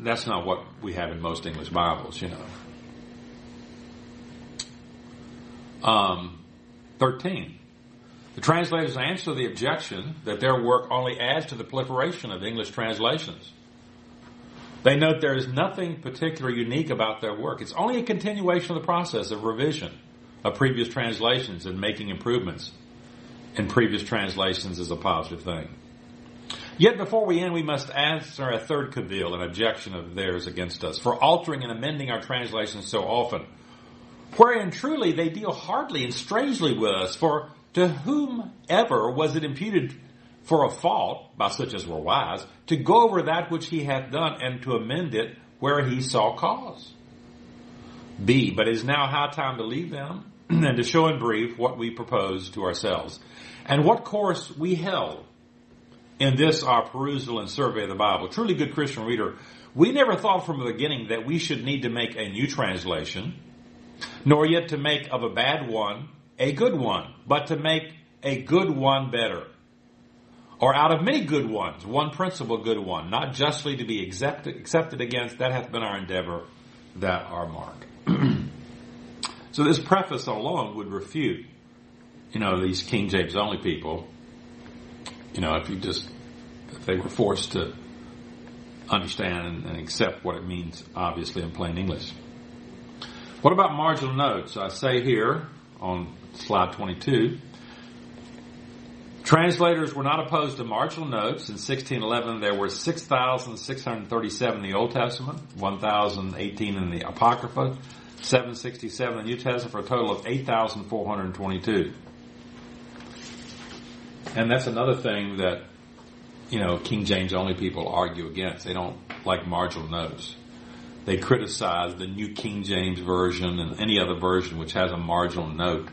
that's not what we have in most English Bibles, you know. Um, 13. The translators answer the objection that their work only adds to the proliferation of English translations. They note there is nothing particular unique about their work. It's only a continuation of the process of revision of previous translations and making improvements in previous translations is a positive thing. Yet before we end, we must answer a third cavil, an objection of theirs against us, for altering and amending our translations so often, wherein truly they deal hardly and strangely with us, for to whomever was it imputed for a fault, by such as were wise, to go over that which he hath done and to amend it where he saw cause. B. But it is now high time to leave them (clears throat) and to show in brief what we propose to ourselves and what course we held in this our perusal and survey of the Bible. Truly good Christian reader, we never thought from the beginning that we should need to make a new translation, nor yet to make of a bad one a good one, but to make a good one better. Or out of many good ones, one principal good one, not justly to be accepted, accepted against, that hath been our endeavor, that our mark. (clears throat) so this preface alone would refute, you know, these King James only people you know, if you just, if they were forced to understand and accept what it means, obviously, in plain English. What about marginal notes? I say here on slide 22, translators were not opposed to marginal notes. In 1611, there were 6,637 in the Old Testament, 1,018 in the Apocrypha, 767 in the New Testament, for a total of 8,422. And that's another thing that, you know, King James only people argue against. They don't like marginal notes. They criticize the New King James Version and any other version which has a marginal note.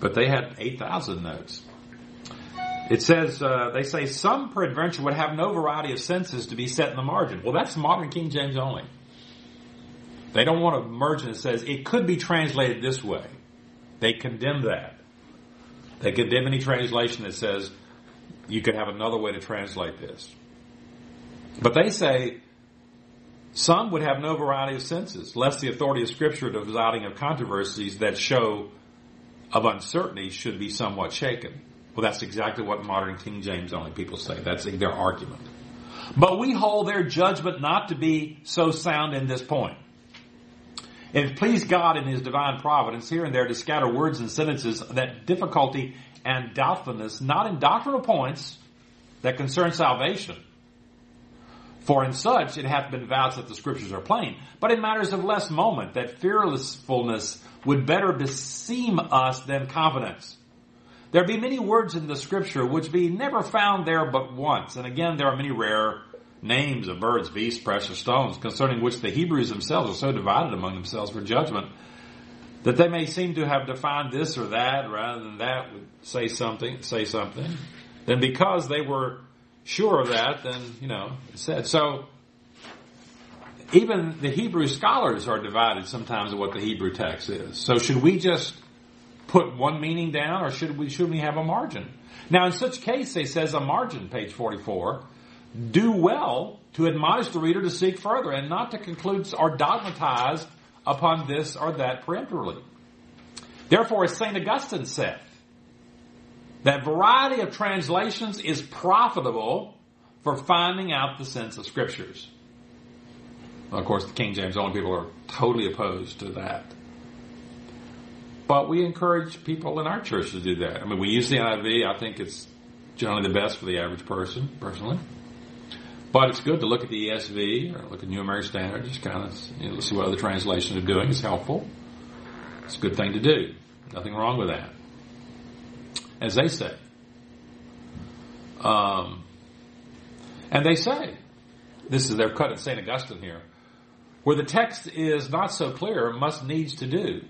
But they had 8,000 notes. It says, uh, they say some peradventure would have no variety of senses to be set in the margin. Well, that's modern King James only. They don't want a margin that says it could be translated this way. They condemn that. They condemn any translation that says you could have another way to translate this. But they say some would have no variety of senses, lest the authority of Scripture to deciding of controversies that show of uncertainty should be somewhat shaken. Well, that's exactly what modern King James only people say. That's their argument. But we hold their judgment not to be so sound in this point. It pleased God in His divine providence here and there to scatter words and sentences that difficulty and doubtfulness, not in doctrinal points that concern salvation. For in such it hath been vouched that the scriptures are plain, but in matters of less moment, that fearlessfulness would better beseem us than confidence. There be many words in the scripture which be never found there but once, and again there are many rare names of birds, beasts, precious stones, concerning which the Hebrews themselves are so divided among themselves for judgment, that they may seem to have defined this or that rather than that would say something, say something. Then because they were sure of that, then, you know, it said. So, even the Hebrew scholars are divided sometimes of what the Hebrew text is. So should we just put one meaning down or should we, should we have a margin? Now in such case, they says a margin, page 44, do well to admonish the reader to seek further and not to conclude or dogmatize upon this or that peremptorily. Therefore, as St. Augustine said, that variety of translations is profitable for finding out the sense of scriptures. Well, of course, the King James only people are totally opposed to that. But we encourage people in our church to do that. I mean, we use the NIV. I think it's generally the best for the average person, personally. But it's good to look at the ESV or look at New American Standard, just kind of you know, see what other translations are doing. It's helpful. It's a good thing to do. Nothing wrong with that. As they say. Um, and they say, this is their cut at St. Augustine here, where the text is not so clear, must needs to do.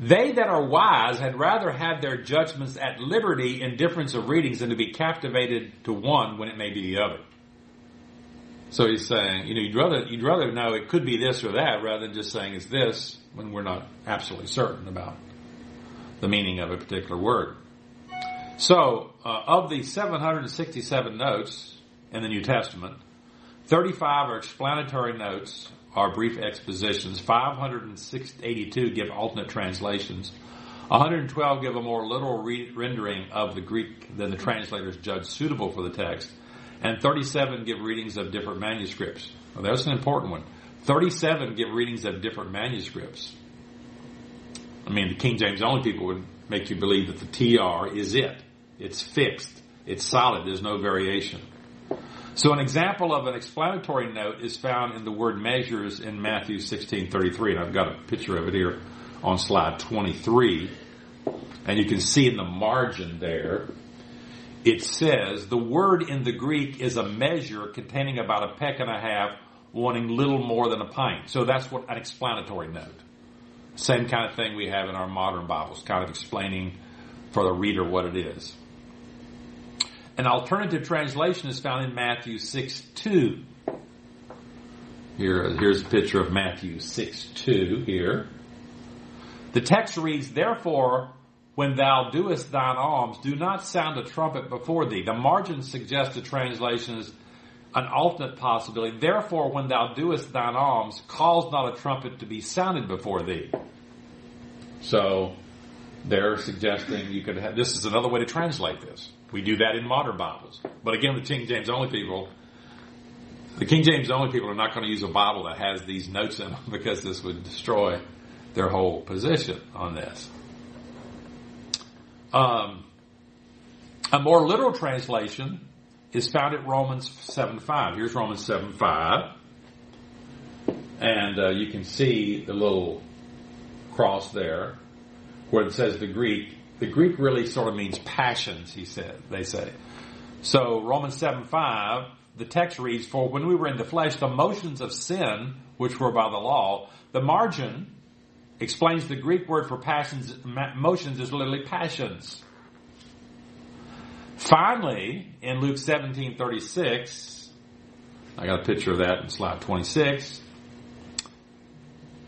They that are wise had rather have their judgments at liberty in difference of readings than to be captivated to one when it may be the other. So he's saying, you know, you'd rather you'd rather know it could be this or that rather than just saying it's this when we're not absolutely certain about the meaning of a particular word. So, uh, of the 767 notes in the New Testament, 35 are explanatory notes, are brief expositions. 582 give alternate translations. 112 give a more literal re- rendering of the Greek than the translators judge suitable for the text and 37 give readings of different manuscripts. Well, that's an important one. 37 give readings of different manuscripts. I mean, the King James only people would make you believe that the TR is it. It's fixed. It's solid. There's no variation. So an example of an explanatory note is found in the word measures in Matthew 16:33 and I've got a picture of it here on slide 23 and you can see in the margin there it says the word in the Greek is a measure containing about a peck and a half wanting little more than a pint. So that's what an explanatory note. Same kind of thing we have in our modern Bibles, kind of explaining for the reader what it is. An alternative translation is found in Matthew 6 2. Here, here's a picture of Matthew 6 2 here. The text reads, Therefore, when thou doest thine alms, do not sound a trumpet before thee. The margin suggests a translation is an alternate possibility. Therefore, when thou doest thine alms, cause not a trumpet to be sounded before thee. So, they're suggesting you could have, this is another way to translate this. We do that in modern Bibles. But again, the King James only people, the King James only people are not going to use a Bible that has these notes in them (laughs) because this would destroy their whole position on this. Um, a more literal translation is found at Romans 7 5. Here's Romans 7 5. And uh, you can see the little cross there where it says the Greek the Greek really sort of means passions, he said, they say. So Romans 7 5, the text reads, For when we were in the flesh, the motions of sin, which were by the law, the margin explains the Greek word for passions, motions is literally passions. Finally, in Luke 17 36, I got a picture of that in slide 26,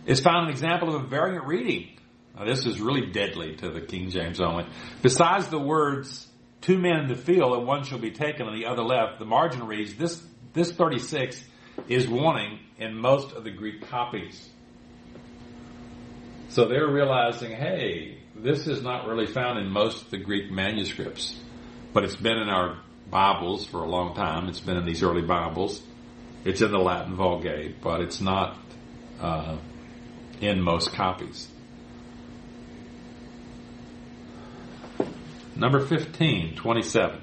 is found an example of a variant reading now, this is really deadly to the King James only. Besides the words, two men in the field and one shall be taken and the other left, the margin reads, this, this 36 is warning in most of the Greek copies. So they're realizing, hey, this is not really found in most of the Greek manuscripts, but it's been in our Bibles for a long time. It's been in these early Bibles. It's in the Latin Vulgate, but it's not uh, in most copies. Number 15, 27.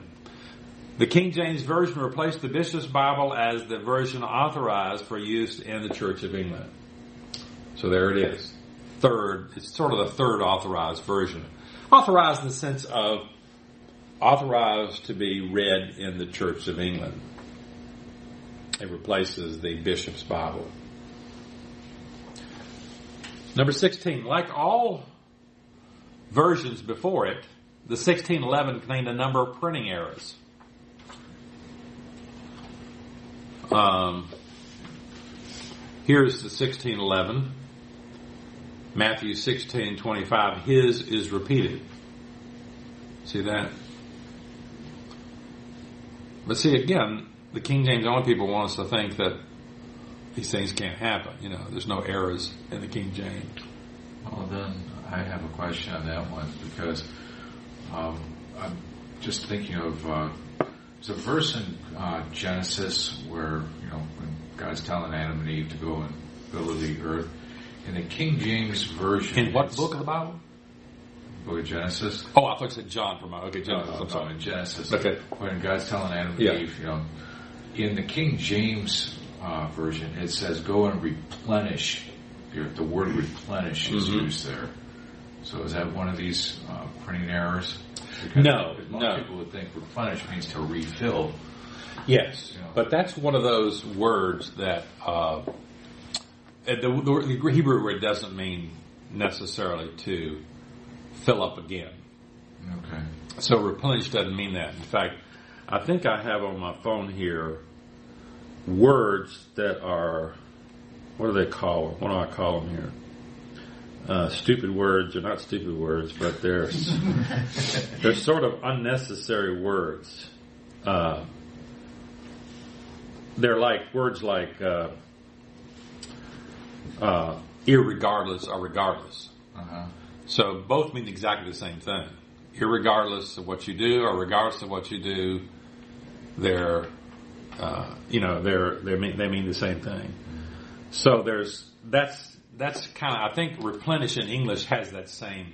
The King James Version replaced the Bishop's Bible as the version authorized for use in the Church of England. So there it is. Third, it's sort of the third authorized version. Authorized in the sense of authorized to be read in the Church of England. It replaces the Bishop's Bible. Number 16, like all versions before it, the 1611 contained a number of printing errors. Um, here's the 1611. Matthew 16, 25. His is repeated. See that? But see, again, the King James only people want us to think that these things can't happen. You know, there's no errors in the King James. Well, then I have a question on that one because um, I'm just thinking of uh, there's a verse in uh, Genesis where you know when God's telling Adam and Eve to go and build the earth. In the King James version, in what book of the Bible? Book of Genesis. Oh, I thought you said John from okay Genesis. No, I'm sorry. in Genesis. Okay. When God's telling Adam and Yeah. Eve, you know, in the King James uh, version, it says, "Go and replenish." The the word "replenish" is Mhm. used there. So is that one of these uh, printing errors? Because No, most no. people would think replenish means to refill. Yes, Yeah. but that's one of those words that uh, the, the, the Hebrew word doesn't mean necessarily to fill up again. Okay. So replenish doesn't mean that. In fact, I think I have on my phone here words that are what do they call them? What do I call them here? Uh, stupid words are not stupid words, but they're (laughs) they're sort of unnecessary words. Uh, they're like words like uh, uh, irregardless or regardless. Uh-huh. So both mean exactly the same thing. Irregardless of what you do, or regardless of what you do, they're, uh, you know, they're they mean they mean the same thing. So there's that's that's kind of I think replenish in English has that same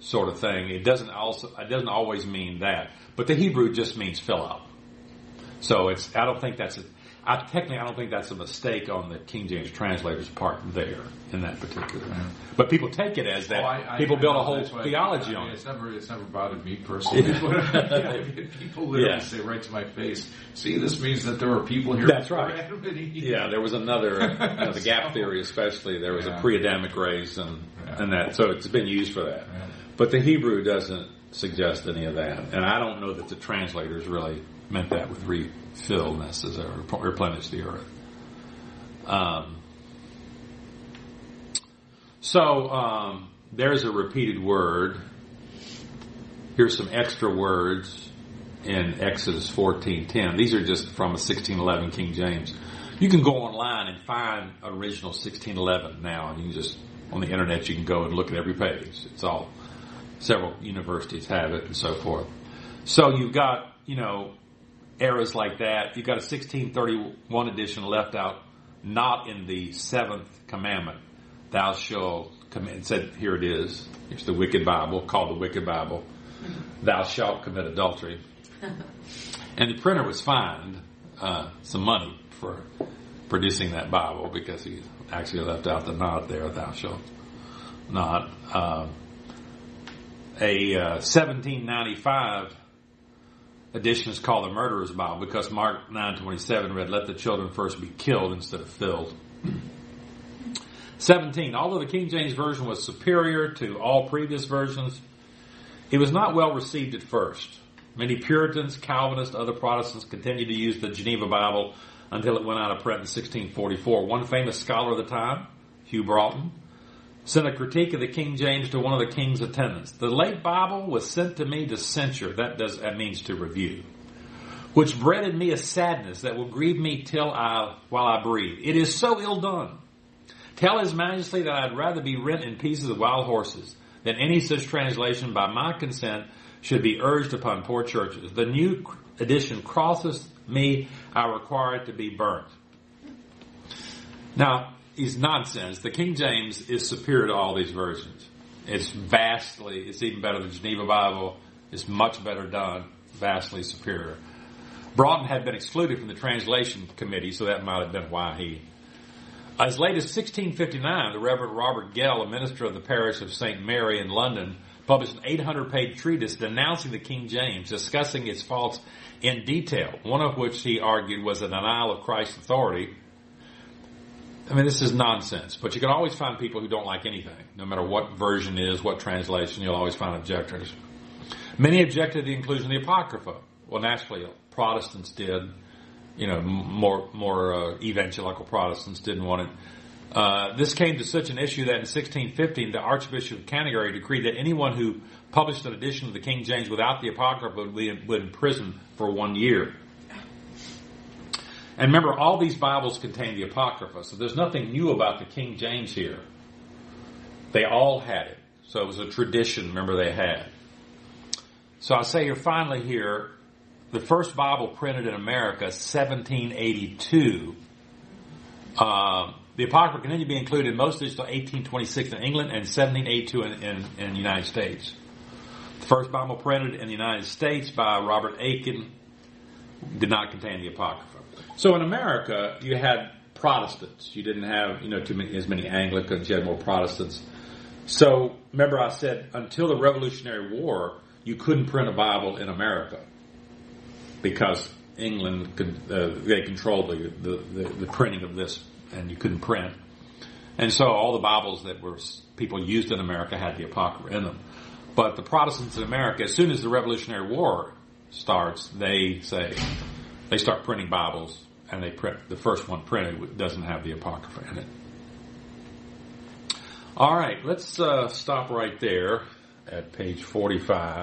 sort of thing. It doesn't also it doesn't always mean that, but the Hebrew just means fill up. So it's I don't think that's I, technically, I don't think that's a mistake on the King James translator's part there in that particular. Yeah. But people take it as that. Oh, I- I- people build a whole theology on mean, it. It's never, it's never bothered me personally. But (laughs) people literally Yeah. say right to my face, "See, this means that there are people here." That's right. Yeah, there was another uh, (laughs) you know, the gap So- theory, especially there was Yeah. a pre-Adamic race and Yeah. and that. So it's been used for that. Yeah. But the Hebrew doesn't suggest any of that, and I don't know that the translators really meant that with refill necessarily, replenish the earth. Um, so um, there's a repeated word. Here's some extra words in Exodus 14:10. These are just from a 1611 King James. You can go online and find original 1611 now, and you can just on the internet you can go and look at every page. It's all several universities have it and so forth. So you've got you know eras like that. You've got a 1631 edition left out, not in the seventh commandment. Thou shalt commit. It said here it is. It's the Wicked Bible called the Wicked Bible. Thou shalt commit adultery. (laughs) And the printer was fined uh, some money for producing that Bible because he actually left out the not there. Thou shalt not. Uh, a uh, 1795 edition is called the Murderer's Bible because Mark 9:27 read, "Let the children first be killed instead of filled." 17. Although the King James version was superior to all previous versions, it was not well received at first. Many Puritans, Calvinists, other Protestants continued to use the Geneva Bible until it went out of print in 1644. One famous scholar of the time, Hugh Broughton, sent a critique of the King James to one of the king's attendants. The late Bible was sent to me to censure. That does that means to review. Which bred in me a sadness that will grieve me till I while I breathe. It is so ill done. Tell His Majesty that I'd rather be rent in pieces of wild horses than any such translation by my consent should be urged upon poor churches. The new edition crosses me, I require it to be burnt. Now, is nonsense. The King James is superior to all these versions. It's vastly, it's even better than the Geneva Bible. It's much better done, vastly superior. Broughton had been excluded from the translation committee, so that might have been why he. As late as 1659, the Reverend Robert Gell, a minister of the parish of St. Mary in London, published an 800 page treatise denouncing the King James, discussing its faults in detail, one of which he argued was a denial of Christ's authority I mean, this is nonsense, but you can always find people who don't like anything, no matter what version is, what translation, you'll always find objectors. Many objected to the inclusion of the Apocrypha. Well, naturally, Protestants did. You know, more more uh, evangelical Protestants didn't want it. Uh, this came to such an issue that in 1615, the Archbishop of Canterbury decreed that anyone who published an edition of the King James without the Apocrypha would be would imprisoned for one year. And remember, all these Bibles contain the Apocrypha, so there's nothing new about the King James here. They all had it. So it was a tradition, remember, they had. So I say here finally here, the first Bible printed in America, 1782. Uh, the Apocrypha continued to be included in most until 1826 in England and 1782 in, in, in the United States. The first Bible printed in the United States by Robert Aitken did not contain the Apocrypha. So in America, you had Protestants. You didn't have, you know, too many, as many Anglicans. You had more Protestants. So remember, I said until the Revolutionary War, you couldn't print a Bible in America because England uh, they controlled the, the, the, the printing of this, and you couldn't print. And so all the Bibles that were people used in America had the Apocrypha in them. But the Protestants in America, as soon as the Revolutionary War starts, they say they start printing Bibles, and they print the first one printed doesn't have the Apocrypha in it. All right, let's uh, stop right there at page 45.